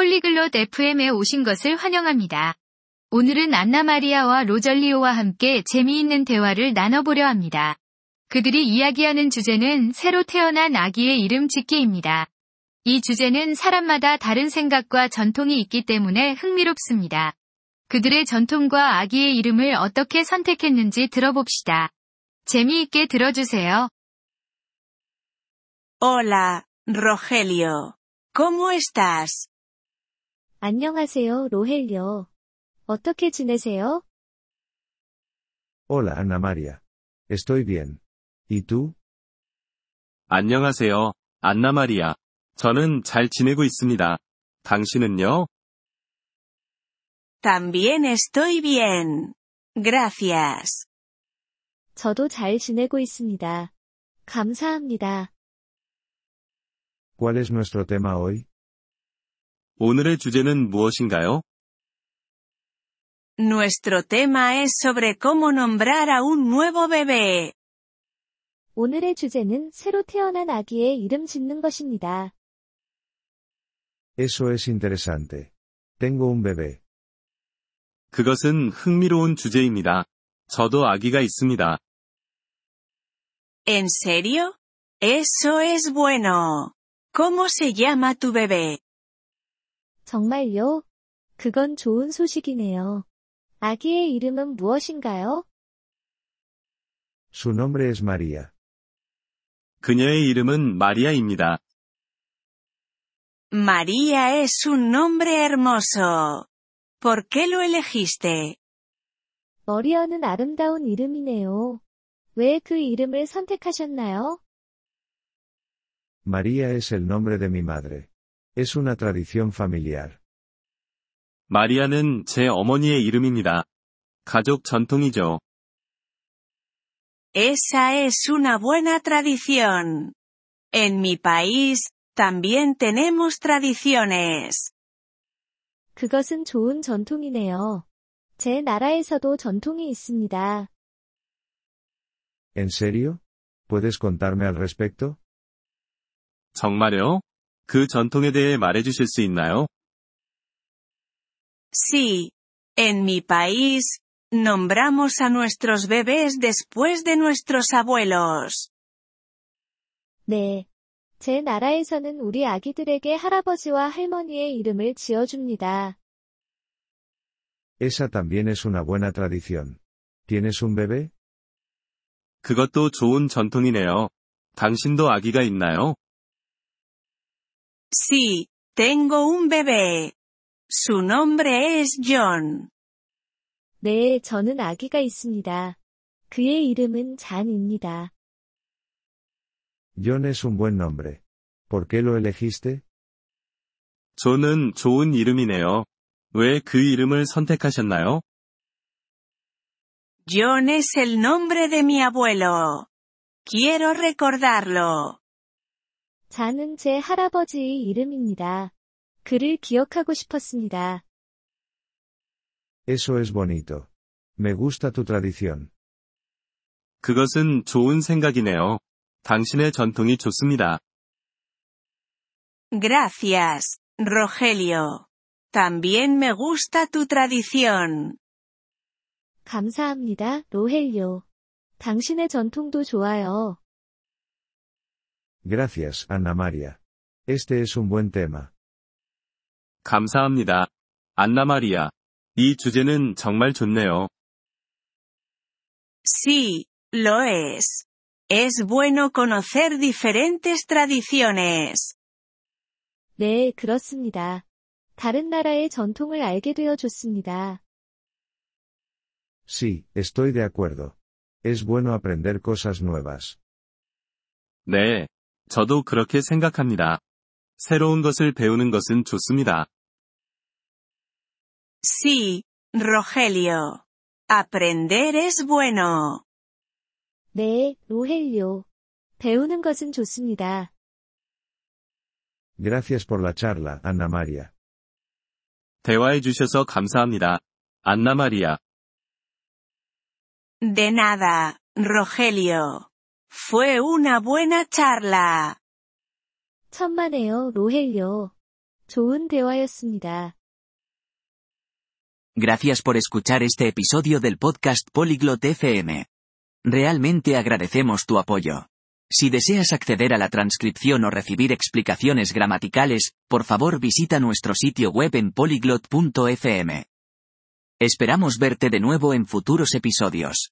폴리글롯 FM에 오신 것을 환영합니다. 오늘은 안나마리아와 로절리오와 함께 재미있는 대화를 나눠보려 합니다. 그들이 이야기하는 주제는 새로 태어난 아기의 이름 짓기입니다. 이 주제는 사람마다 다른 생각과 전통이 있기 때문에 흥미롭습니다. 그들의 전통과 아기의 이름을 어떻게 선택했는지 들어봅시다. 재미있게 들어주세요. Hola, Rogelio. ¿Cómo estás? 안녕하세요, 로헬요. 어떻게 지내세요? Hola Ana María. Estoy bien. ¿Y tú? 안녕하세요, 안나 마리아. 저는 잘 지내고 있습니다. 당신은요? También estoy bien. Gracias. 저도 잘 지내고 있습니다. 감사합니다. ¿Cuál es nuestro tema hoy? 오늘의 주제는 무엇인가요? Nuestro tema es sobre cómo nombrar a un nuevo bebé. 오늘의 주제는 새로 태어난 아기의 이름 짓는 것입니다. Eso es interesante. Tengo un bebé. 그것은 흥미로운 주제입니다. 저도 아기가 있습니다. ¿En serio? Eso es bueno. ¿Cómo se llama tu bebé? 정말요? 그건 좋은 소식이네요. 아기의 이름은 무엇인가요? Su nombre es María. 그녀의 이름은 마리아입니다. María es un nombre hermoso. ¿Por qué lo elegiste? 머리아는 아름다운 이름이네요. 왜 그 이름을 선택하셨나요? María es el nombre de mi madre. Es una tradición familiar. 마리아는 제 어머니의 이름입니다. 가족 전통이죠. Esa es una buena tradición. En mi país, también tenemos tradiciones. 그것은 좋은 전통이네요. 제 나라에서도 전통이 있습니다. ¿En serio? ¿Puedes contarme al respecto? 정말요? 그 전통에 대해 말해주실 수 있나요? Sí. En mi país, nombramos a nuestros bebés después de nuestros abuelos. 네. 제 나라에서는 우리 아기들에게 할아버지와 할머니의 이름을 지어줍니다. Esa también es una buena tradición. ¿Tienes un bebé? 그것도 좋은 전통이네요. 당신도 아기가 있나요? Sí, tengo un bebé. Su nombre es John. 네, 저는 아기가 있습니다. 그의 이름은 잔입니다. John es un buen nombre. ¿Por qué lo elegiste? 존은 좋은 이름이네요. 왜 그 이름을 선택하셨나요? John es el nombre de mi abuelo. Quiero recordarlo. 잔은 제 할아버지의 이름입니다. 그를 기억하고 싶었습니다. Eso es bonito. Me gusta tu tradición. 그것은 좋은 생각이네요. 당신의 전통이 좋습니다. Gracias, Rogelio. También me gusta tu tradición. 감사합니다, 로헬요. 당신의 전통도 좋아요. Gracias, Ana María. Este es un buen tema. 감사합니다. 안나 마리아. 이 주제는 정말 좋네요. Sí, lo es. Es bueno conocer diferentes tradiciones. 네, 그렇습니다. 다른 나라의 전통을 알게 되어 좋습니다. Sí, estoy de acuerdo. Es bueno aprender cosas nuevas. 네. 저도 그렇게 생각합니다. 새로운 것을 배우는 것은 좋습니다. Sí, Rogelio. Aprender es bueno. 네, 로헬요. 배우는 것은 좋습니다. Gracias por la charla, Ana María. 대화해 주셔서 감사합니다. 안나 마리아. De nada, Rogelio. Fue una buena charla. 천만에요, 로헬요. 좋은 대화였습니다. Gracias por escuchar este episodio del podcast Polyglot FM. Realmente agradecemos tu apoyo. Si deseas acceder a la transcripción o recibir explicaciones gramaticales, por favor visita nuestro sitio web en polyglot.fm. Esperamos verte de nuevo en futuros episodios.